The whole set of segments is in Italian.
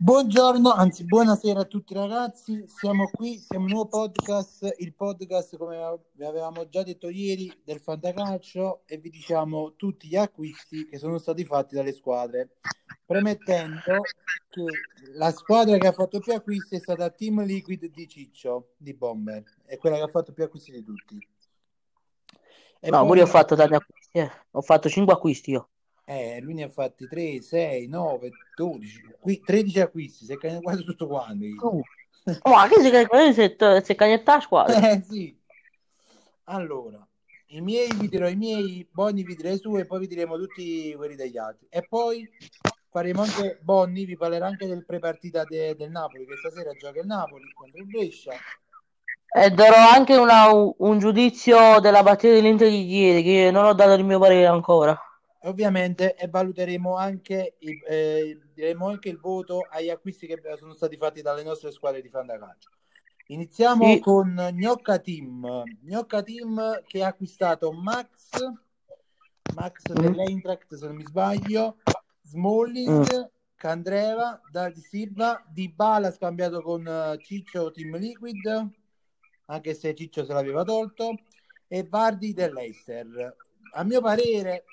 Buongiorno, anzi buonasera a tutti ragazzi, siamo qui, siamo un nuovo podcast, il podcast come vi avevamo già detto ieri del Fantacalcio e vi diciamo tutti gli acquisti che sono stati fatti dalle squadre, premettendo che la squadra che ha fatto più acquisti è stata Team Liquid di Ciccio, di Bomber, è quella che ha fatto più acquisti di tutti. E no, poi... pure ho fatto tanti acquisti, eh. ho fatto 5 acquisti io. Eh, lui ne ha fatti 3, 6, 9, 12, qui, 13 acquisti, si è quasi tutto quanto. Oh, oh ma che si è, si è cagnettata squadra? Eh, sì. Allora, i miei vi dirò i miei, Bonni vi dirò i suoi e poi vi diremo tutti quelli degli altri. E poi faremo anche, Bonni vi parlerà anche del prepartita de, del Napoli, che stasera gioca il Napoli contro il Brescia. E darò anche una, un giudizio della partita dell'Inter di ieri, che non ho dato il mio parere ancora ovviamente e valuteremo anche, eh, diremo anche il voto agli acquisti che sono stati fatti dalle nostre squadre di fantacalcio. Iniziamo sì. con Gnocca Team. Gnocca Team che ha acquistato Max, Max mm. dell'Eintracht se non mi sbaglio, Smalling, mm. Candreva, Dardi Silva, Di Bala scambiato con uh, Ciccio Team Liquid, anche se Ciccio se l'aveva tolto, e Vardi dell'Eister. A mio parere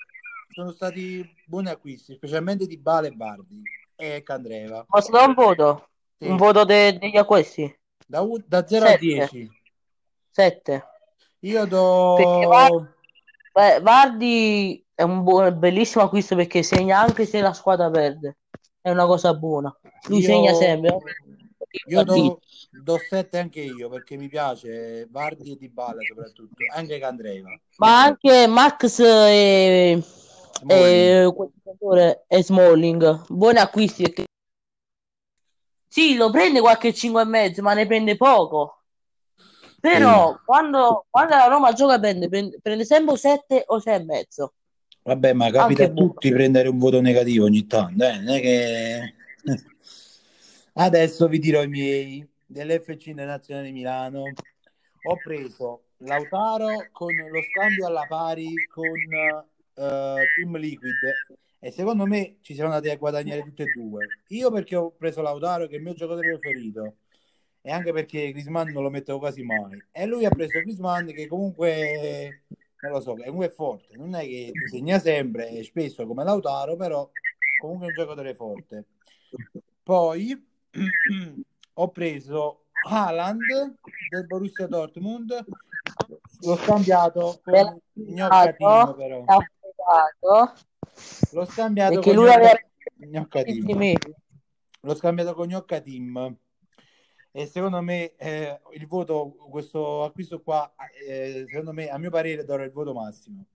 sono stati buoni acquisti, specialmente di Bale e Bardi e Candreva. Posso dare un voto? Sì. Un voto de- degli acquisti? Da, da 0 a 10. 7. Io do... Beh, Vardi è un buon, bellissimo acquisto perché segna anche se la squadra perde. È una cosa buona. Lui io... segna sempre. Io do, do 7 anche io perché mi piace Vardi e Di Bala soprattutto, anche Candreva. Ma anche Max e e, e Smalling. Buoni acquisti. Sì, lo prende qualche 5 e mezzo, ma ne prende poco. Però sì. quando, quando, la Roma gioca prende, prende, prende sempre 7 o 6 e mezzo. Vabbè, ma capita Anche a tutti buono. prendere un voto negativo ogni tanto, eh? non è che... Adesso vi dirò i miei dell'FC Nazionale Milano. Ho preso Lautaro con lo scambio alla pari con Team Liquid e secondo me ci siamo andati a guadagnare tutte e due. Io perché ho preso Lautaro che è il mio giocatore preferito e anche perché Grisman non lo mettevo quasi mai. E lui ha preso Grisman che comunque non lo so, comunque è forte, non è che segna sempre e spesso come Lautaro, però comunque è un giocatore forte. Poi ho preso Haaland del Borussia Dortmund. L'ho scambiato con Gnoccatino però scambiato. L'ho scambiato perché con lui aveva Gnocca L'ho scambiato con Gnocca Team. E secondo me eh, il voto, questo acquisto qua, eh, secondo me, a mio parere, darò il voto massimo.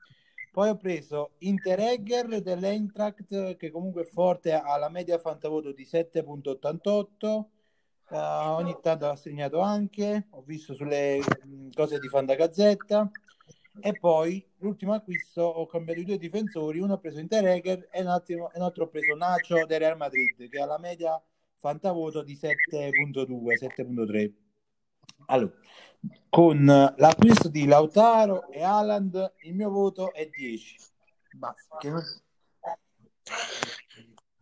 Poi ho preso Interegger dell'Eintracht, che comunque è forte, ha la media fantavoto di 7.88. Uh, eh, ogni tanto ha segnato anche, ho visto sulle mh, cose di Fantagazzetta. E poi l'ultimo acquisto ho cambiato i due difensori, uno ho preso Interegger e un altro, un altro ho preso Nacho del Real Madrid che ha la media fantavoto di 7.2, 7.3. Allora, con l'acquisto di Lautaro e Haaland il mio voto è 10. Basta.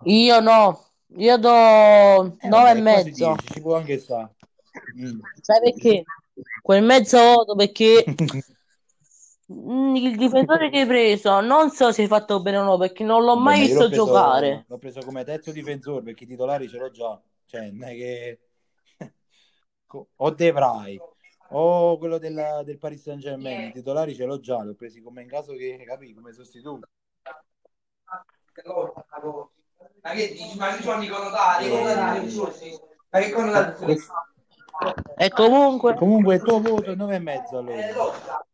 Io no, io do eh, 9 e mezzo. 10, ci può anche stare. Mm. Sai perché? Quel mezzo voto perché il difensore che hai preso, non so se hai fatto bene o no, perché non l'ho mai Beh, visto l'ho preso, giocare. L'ho preso come terzo difensore perché i titolari ce l'ho già. Cioè, non è che o De Vrij o quello della, del Paris Saint Germain, i titolari ce l'ho già, li ho presi come in caso che capi come sostituto. Ma che dici? Ma che sono i connotari? E comunque comunque il tuo voto è 9,5 allora.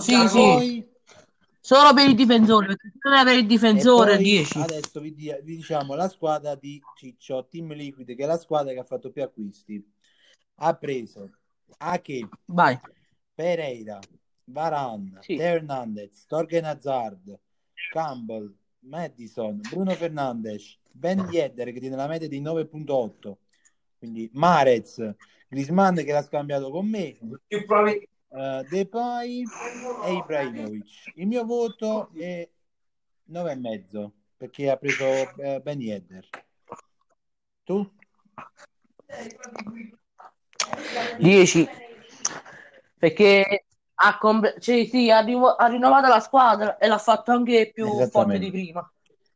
Sì, sì. Solo per il difensore, perché se per il difensore 10. Adesso vi, vi, diciamo la squadra di Ciccio, Team Liquid, che è la squadra che ha fatto più acquisti. Ha preso Ake, Vai. Pereira, Varan, sì. Hernandez, Torgen Hazard, Campbell, Madison, Bruno Fernandes, Ben Yedder che tiene la media di 9.8, quindi Marez, Grisman che l'ha scambiato con me, più probabilmente uh, Depay e Ibrahimovic. Il mio voto è 9,5 perché ha preso uh, Ben Yedder. Tu? 10 perché ha, comp- cioè, sì, ha, rinno- ha rinnovato la squadra e l'ha fatto anche più forte di prima.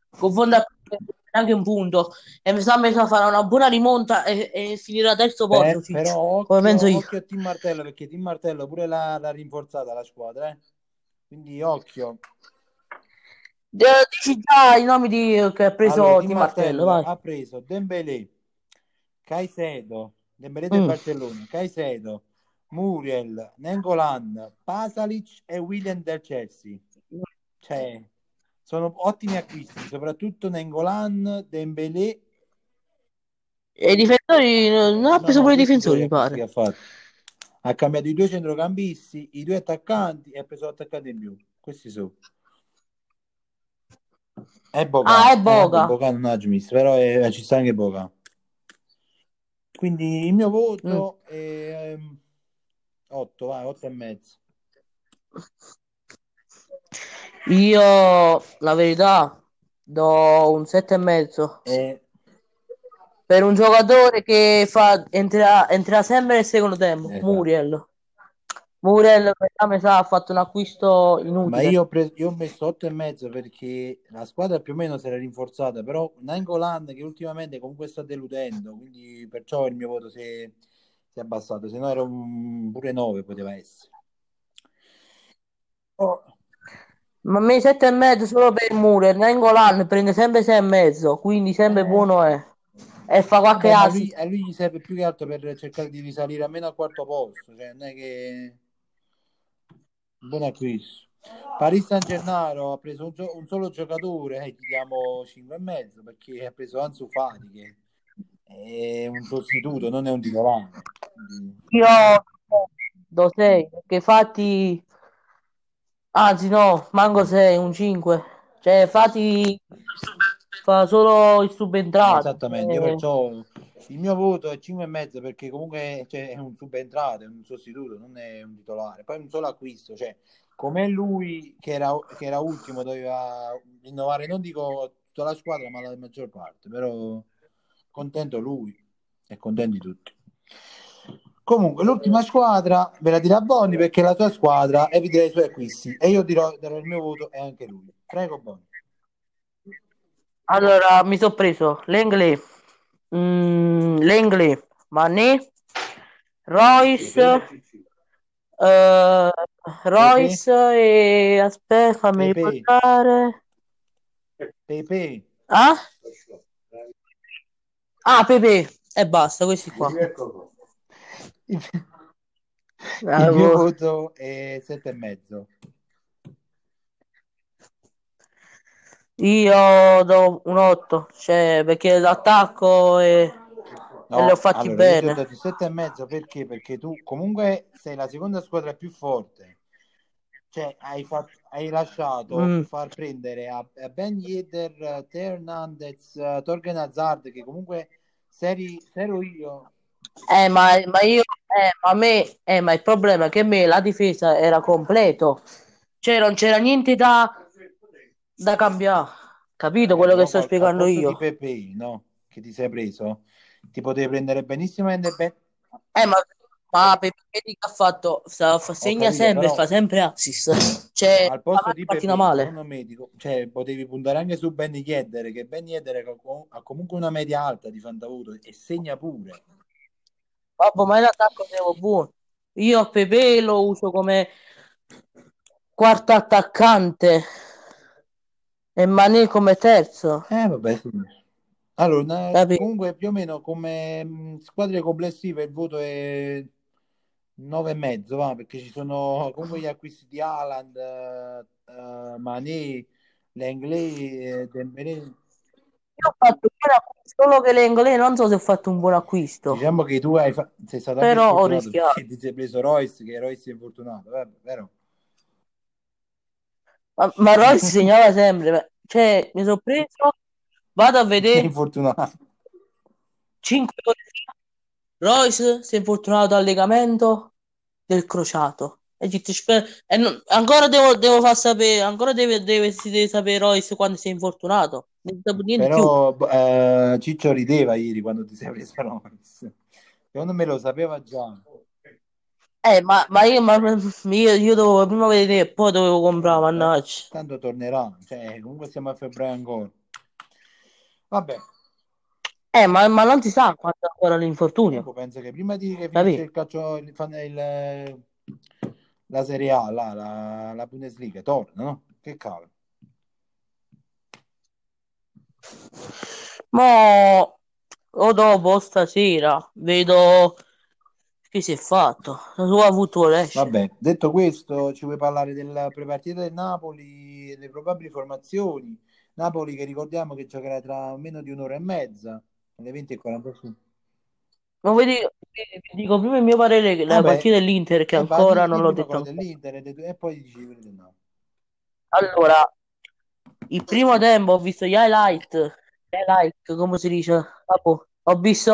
Confonda anche un punto e mi sa che farà una buona rimonta e, e finirà terzo Per- posto. Ciccio, però come penso occhio, io. occhio a Team Martello perché Team Martello pure l'ha, l'ha rinforzata la squadra, eh. Quindi occhio. Dici già i nomi di, che ha preso Allora, Di Di Martello, Martello ha preso Dembélé, Caicedo, Dembélé del Mm. Barcellona, Caicedo, Muriel, Nengolan, Pasalic e William del Chelsea. Cioè, sono ottimi acquisti, soprattutto Nengolan, Dembélé. E i difensori, non ha preso no, pure i difensori, mi pare. ha. Ha cambiato i due centrocampisti, i due attaccanti e ha preso l'attaccante in più. Questi sono. È Boca, Ah, è eh, vabbè, Boca. Boca non ha Gimis, però è- ci sta anche Boca. Quindi il mio Mm. voto è 8, vai, 8 e mezzo. Io, la verità, do un sette e mezzo E per un giocatore che fa, entrerà, entrerà sempre nel secondo tempo, esatto. Muriel. Muriel, a me sa, ha fatto un acquisto Ma inutile. io ho, preso, io ho messo 8 e mezzo perché la squadra più o meno si era rinforzata, però Nangolan che ultimamente comunque sta deludendo, quindi perciò il mio voto si è, si è abbassato, se no era un, pure 9 poteva essere. Oh, Ma a me sette e mezzo solo per Muriel. Nangolan prende sempre sei e mezzo, quindi sempre eh, buono è. E fa qualche vabbè, ma lui, assist. a lui gli serve più che altro per cercare di risalire almeno al quarto posto, cioè non è che buon acquisto. Paris Saint Gennaro ha preso un, gio- un solo giocatore e gli diamo 5 e mezzo perché ha preso Ansu Fati che è un sostituto, non è un titolare. Quindi, Io do 6, perché infatti, anzi no, manco 6, un 5. Cioè, infatti fa solo il subentrato. esattamente, io Eh, perciò il mio voto è 5 e mezzo perché comunque cioè, è un subentrato, è un sostituto, non è un titolare. Poi un solo acquisto, cioè come lui che era, che era ultimo doveva rinnovare, non dico tutta la squadra, ma la maggior parte, però contento lui e contenti tutti. Comunque, l'ultima squadra ve la dirà Bonni perché la sua squadra e vi dirà i suoi acquisti. E io dirò, darò il mio voto e anche lui. Prego, Bonni. allora, mi sono preso l'Englè, mm, l'Englè, Mané, Royce, Pepe, Royce e aspetta, fammi Pepe, ricordare. Pepe. Ah? Ah, Pepe, e basta, questi qua. Il, Ah, il mio voto è sette e mezzo. Io do un 8, cioè perché l'attacco e, e li ho No, fatti allora io ti ho bene. dato sette e mezzo perché? Perché tu comunque sei la seconda squadra più forte. Cioè, hai, fatto, hai lasciato Mm. far prendere a, a Ben Yedder, Teo Hernandez, eh, Torgen Hazard, che comunque se eri- se ero io, Eh, ma, ma io, eh, ma a me, eh, ma il problema è che a me la difesa era completo, cioè non c'era niente da, da cambiare, capito eh, quello che però sto spiegando io? Pepe, no? Che ti sei preso, ti potevi prendere benissimo Ender Ben- Eh, ma, ma Pepe che ha fatto, fa- Ho segna capito, sempre, però fa sempre assist, cioè al posto di Pepe, male. secondo me, dico, cioè, potevi puntare anche su Ben Yedder, che Ben Yedder ha comunque una media alta di fantavuto e segna pure. Vabbè, ma in attacco siamo buoni. Io a Pepe lo uso come quarto attaccante e Mané come terzo, Eh, vabbè. Allora, capito? comunque più o meno come mh, squadre complessive il voto è 9 e mezzo, va, perché ci sono comunque gli acquisti di Haaland, eh, eh, Mané, Lenglet, Dembélé. Io ho fatto acquisto, solo che l'Englè non so se ho fatto un buon acquisto, Diciamo che tu hai fa- sei stato però ho rischiato. ti sei preso Royce, che Royce è infortunato, vero? Ma, ma Royce segnava sempre, cioè mi sono preso, vado a vedere infortunato. 5 ore Royce si è infortunato al legamento del crociato. E, dico, "Sper- e non- ancora devo, devo far sapere, ancora deve, deve, si deve sapere Royce quando si è infortunato. Però eh, Ciccio rideva ieri quando ti sei preso Loris. Secondo me lo sapeva già. Eh, ma, ma, io, ma io, io dovevo prima vedere e poi dovevo comprare, mannaggia. Tanto tornerà, cioè, comunque siamo a febbraio ancora. Vabbè. Eh, ma, ma non si sa quanto ancora l'infortunio. Ecco, penso che prima di che finisce il calcio, il, il, la Serie A, la, la, la Bundesliga, torna, no? Che cavolo. Mo o dopo stasera vedo che si è fatto. Tu hai avuto l'esce. Vabbè, detto questo, ci vuoi parlare della prepartita del Napoli, le probabili formazioni. Napoli che ricordiamo che giocherà tra meno di un'ora e mezza, alle 20.45. Ma vedi, dico prima il mio parere che la partita dell'Inter che ancora non l'ho detto. Dell'Inter e poi dici del Napoli. Allora, il primo tempo ho visto gli highlight, gli highlight come si dice? Capo. Ho visto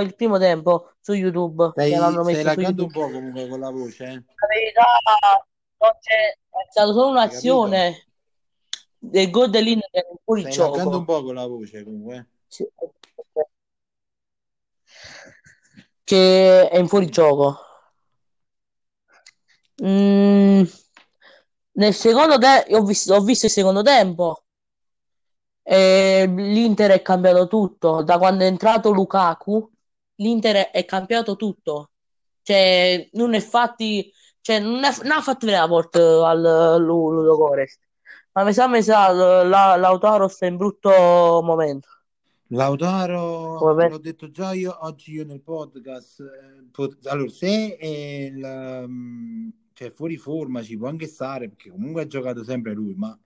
il primo tempo su YouTube. Stai, stai laggando un po' comunque con la voce. Eh? La verità non c'è, è stata solo un'azione del gol dell'Inter che è fuori stai gioco. laggando un po' con la voce comunque. Sì. Che è in fuorigioco. Mm, nel secondo tempo ho visto, ho visto il secondo tempo e l'Inter è cambiato tutto da quando è entrato Lukaku l'Inter è cambiato tutto cioè non è fatti cioè non, è, non ha fatto vedere la porta al Ludogorets ma mi sa mi sa la, Lautaro sta in brutto momento Lautaro, Vabbè. l'ho detto già io oggi io nel podcast. Eh, allora, se è il, mm, cioè, fuori forma ci può anche stare, perché comunque ha giocato sempre lui, ma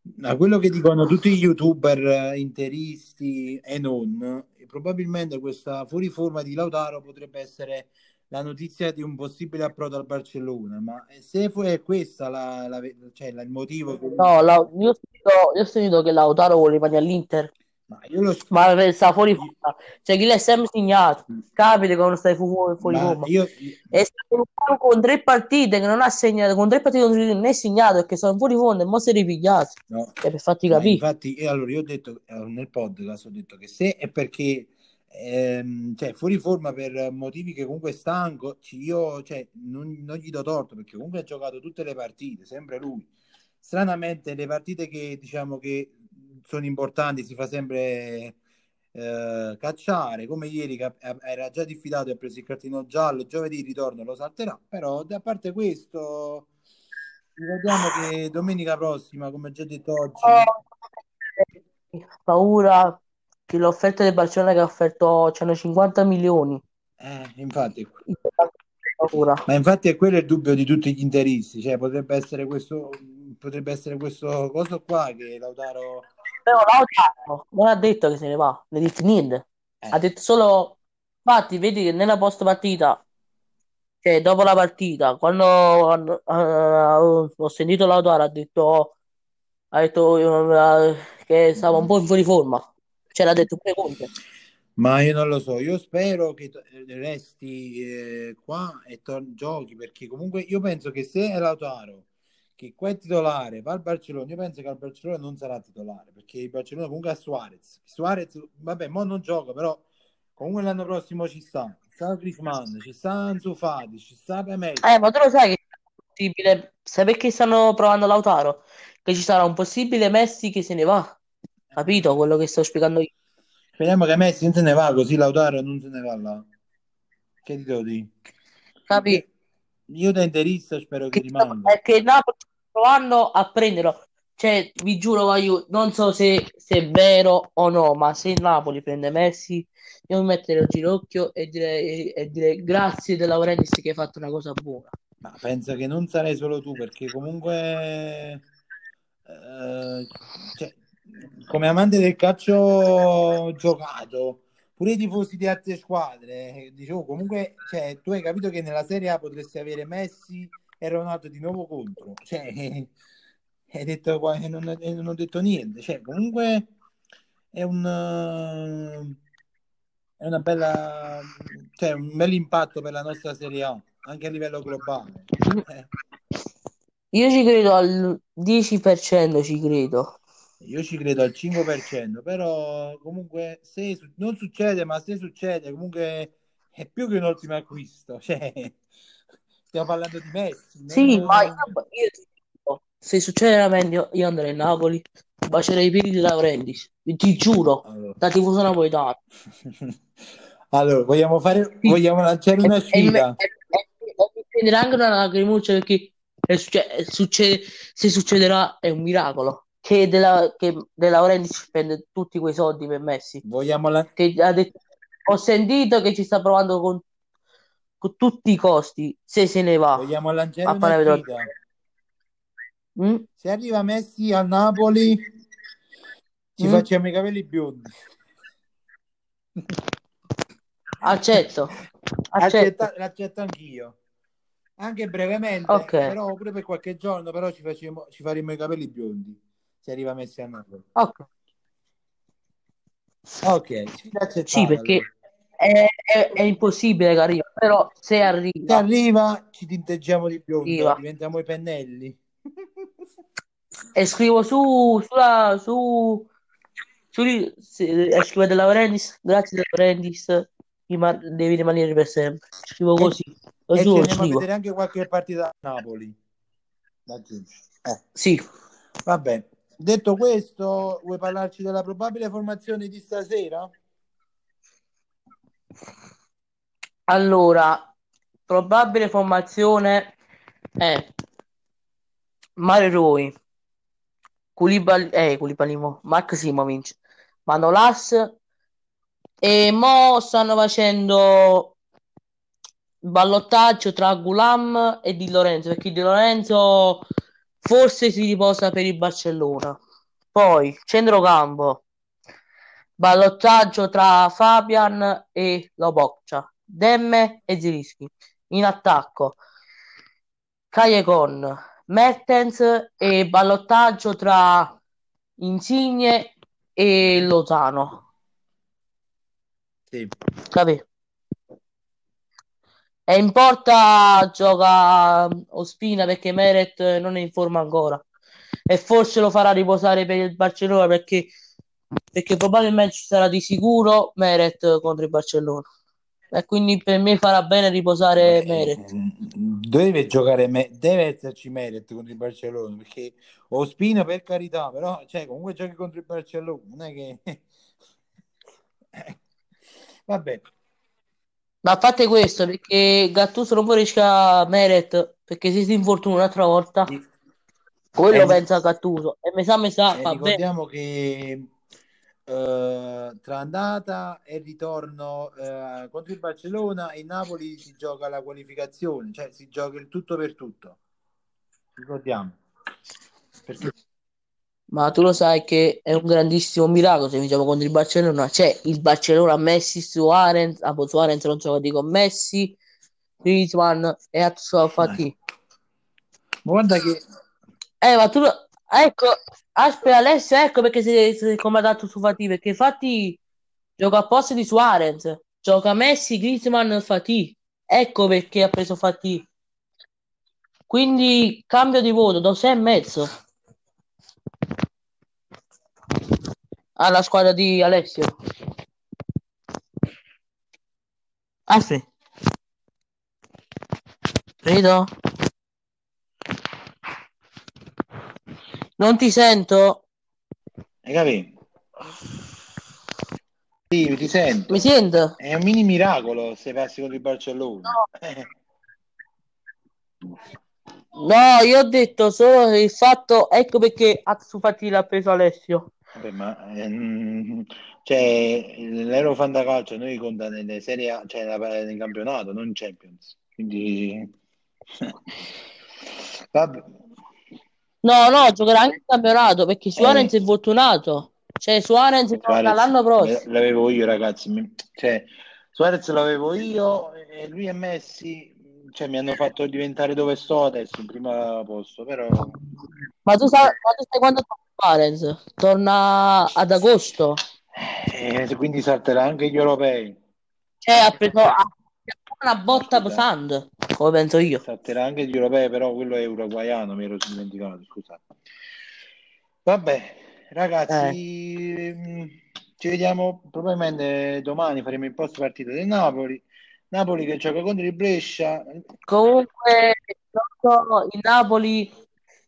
da quello che dicono tutti gli youtuber eh, interisti e non, probabilmente questa fuori forma di Lautaro potrebbe essere la notizia di un possibile approdo al Barcellona, ma se è questa la, la, cioè, il motivo... Che... No, la, io, ho sentito, io ho sentito che Lautaro vuole rimanere all'Inter. Ma io lo Ma sta fuori forma. Cioè, chi l'è sempre segnato. Mm. Capita quando stai fuori, fuori forma. Io... È stato con tre partite che non ha segnato, con tre partite che non è segnato perché sono fuori forma e mo si è ripigliato. No. Cioè, per farti capire. Infatti, allora io ho detto eh, nel podcast, ho detto che se è perché ehm, cioè, fuori forma per motivi che comunque è stanco, io cioè, non, non gli do torto perché comunque ha giocato tutte le partite, sempre lui. Stranamente le partite che diciamo che sono importanti, si fa sempre eh, cacciare, come ieri che era già diffidato e ha preso il cartino giallo, giovedì ritorno lo salterà, però a parte questo ricordiamo che domenica prossima, come già detto oggi... Oh, paura che l'offerta del Barcellona che ha offerto c'hanno 50 milioni. Eh, infatti. Ma infatti è quello il dubbio di tutti gli interisti, cioè potrebbe essere questo potrebbe essere questo coso qua che Lautaro però Lautaro non ha detto che se ne va, non ha detto niente. Eh. Ha detto solo, infatti, vedi che nella post partita, cioè dopo la partita, quando uh, ho sentito Lautaro, ha detto, ha detto uh, che stava un po' in fuori forma. Ce l'ha detto pure Conte. Ma io non lo so, io spero che resti eh, qua e torni giochi perché comunque io penso che se è Lautaro che qua è titolare, va al Barcellona, io penso che al Barcellona non sarà titolare, perché il Barcellona comunque ha Suarez. Suarez, vabbè, mo non gioca, però comunque l'anno prossimo ci sta. Ci sta Griezmann, ci sta Ansu Fati, ci sta Pemetti. Eh, ma tu lo sai che è possibile, sai perché stanno provando Lautaro? Che ci sarà un possibile Messi che se ne va. Capito quello che sto spiegando io? Speriamo che Messi non se ne va, così Lautaro non se ne va là. Che ti devo dire? Capito? Io da interista spero che, che rimanga. Che Napoli sta provando a prenderlo. Cioè, vi giuro, io non so se, se, è vero o no, ma se il Napoli prende Messi, io mi metterei il ginocchio e direi, e direi grazie De Laurentiis che hai fatto una cosa buona. Ma penso che non sarei solo tu, perché comunque eh, cioè, come amante del calcio giocato pure i tifosi di altre squadre, dicevo comunque, cioè, tu hai capito che nella Serie A potresti avere Messi e Ronaldo di nuovo contro, cioè, hai detto, non, non ho detto niente, cioè, comunque è un è una bella cioè un bel impatto per la nostra Serie A anche a livello globale. Io ci credo al 10% ci credo Io ci credo al 5%, però comunque se non succede, ma se succede, comunque è più che un ottimo acquisto. Cioè, stiamo parlando di Messi. Sì, non... ma io, io, se succede veramente io, io andrei a Napoli, bacerei i piedi di Laurentiis, ti giuro, allora. da tifoso napoletano. allora, vogliamo fare, vogliamo lanciare una sfida. E, mi prenderà anche una lacrimuccia perché succede, succede, se succederà è un miracolo che della, che De Laurentiis spende tutti quei soldi per Messi. Vogliamo la... che ha detto, ho sentito che ci sta provando con, con tutti i costi se se ne va. Vogliamo lanciare una sfida. Mm? Se arriva Messi a Napoli ci mm? facciamo i capelli biondi. Accetto. Accetto. L'accetto anch'io anche brevemente, okay. però pure per qualche giorno, però ci, facciamo, ci faremo i capelli biondi se arriva Messi a Napoli. Ok, ok, sfida Sì, perché è, è, è, impossibile che arrivi, però se arriva... Se arriva ci tinteggiamo di biondo, arriva. diventiamo i pennelli. E scrivo su, sulla, su, su, scrivo della Laurentiis, grazie Laurentiis, devi rimanere per sempre. Scrivo così. E, e ci andiamo a vedere anche qualche partita a Napoli. Eh. Sì. Vabbè. Detto questo, vuoi parlarci della probabile formazione di stasera? Allora, probabile formazione è Mario Rui, Koulibaly, eh, Koulibaly, Mark Simovic, Manolas e mo stanno facendo ballottaggio tra Gulam e Di Lorenzo perché Di Lorenzo forse si riposa per il Barcellona. Poi centrocampo, ballottaggio tra Fabian e Loboccia, Demme e Zirischi. In attacco, Callecon, Mertens e ballottaggio tra Insigne e Lozano. Sì. Capì? E in porta gioca Ospina perché Meret non è in forma ancora. E forse lo farà riposare per il Barcellona perché, perché probabilmente ci sarà di sicuro Meret contro il Barcellona. E quindi per me farà bene riposare Meret. Deve giocare, deve esserci Meret contro il Barcellona perché Ospina per carità, però cioè, comunque giochi contro il Barcellona, non è che vabbè. Ma fate questo perché Gattuso non può rischia Meret perché se si infortuna un'altra volta, sì. quello eh, pensa Gattuso. E mi sa, mi sa, eh, ricordiamo che uh, tra andata e ritorno uh, contro il Barcellona in Napoli si gioca la qualificazione, cioè si gioca il tutto per tutto. Ricordiamo. Perché ma tu lo sai che è un grandissimo miracolo se vinciamo contro il Barcellona. C'è il Barcellona Messi Suarez, ah, Suarez non so di con Messi, Griezmann e Atsu Fati. Guarda che eh, ma tu ecco, aspetta Alessio, ecco perché si, si è comandato su Fati, perché Fati gioca a posto di Suarez, gioca Messi, Griezmann, Fati. Ecco perché ha preso Fati. Quindi cambio di voto, do 6 e mezzo. Alla squadra di Alessio. Ah sì. Vedo. Non ti sento. Hai capito? Sì, ti sento. Mi sento? È un mini miracolo se passi con il Barcellona. No. no, io ho detto solo il fatto, ecco perché Atsu Fati l'ha preso Alessio. Vabbè, ma ehm, cioè, l'Euro Fantacalcio noi conta nelle serie, cioè nel campionato, non in Champions. Quindi Vabbè. No, no, giocherà anche il campionato perché Suarez eh. è infortunato. Cioè, Suarez, Suarez l'anno prossimo. L'avevo io, ragazzi. Cioè, Suarez l'avevo io e lui e Messi cioè, mi hanno fatto diventare dove sto adesso, in primo posto, però... Ma tu sai, ma tu sai quando Suarez torna ad agosto. Eh, quindi salterà anche gli europei. Cioè, ha preso una botta pesante, come penso io. Salterà anche gli europei, però quello è uruguaiano, mi ero dimenticato, scusate. Vabbè, Ragazzi, eh. ci vediamo probabilmente domani. Faremo il post partita del Napoli. Napoli che gioca contro il Brescia. Comunque, il Napoli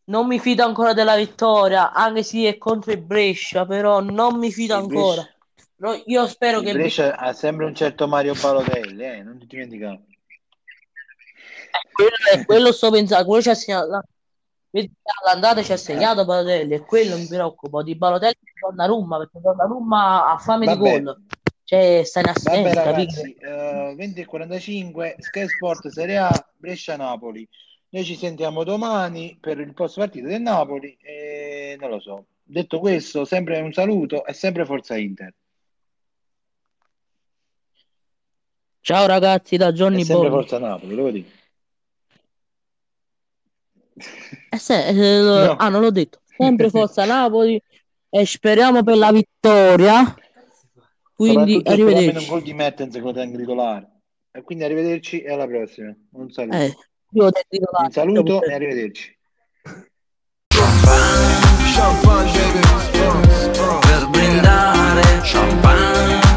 non mi fido ancora della vittoria, anche se è contro il Brescia, però non mi fido il ancora. Brescia... No, io spero il che Brescia ha sempre un certo Mario Balotelli, eh, non ti dimenticare. Quello, quello sto pensando, quello ci ha segnato. L'andata ci ha segnato Balotelli e quello mi preoccupa di Balotelli e Donnarumma perché Donnarumma ha fame Vabbè. di gol cioè sta in assenza Vabbè, ragazzi, uh, 20 e 45 Sky Sport Serie A Brescia Napoli noi ci sentiamo domani per il post partita del Napoli e non lo so. Detto questo, sempre un saluto e sempre Forza Inter. Ciao ragazzi da Johnny Boy. Sempre Forza Napoli, lo dico. Eh, se, eh, no. Ah, non l'ho detto. Sempre Forza Napoli e speriamo per la vittoria. Quindi arrivederci. un gol di Mertens con il titolare. E quindi arrivederci e alla prossima. Un saluto. Eh. Io Un saluto e arrivederci. Champagne, champagne, baby. Per brindare, champagne.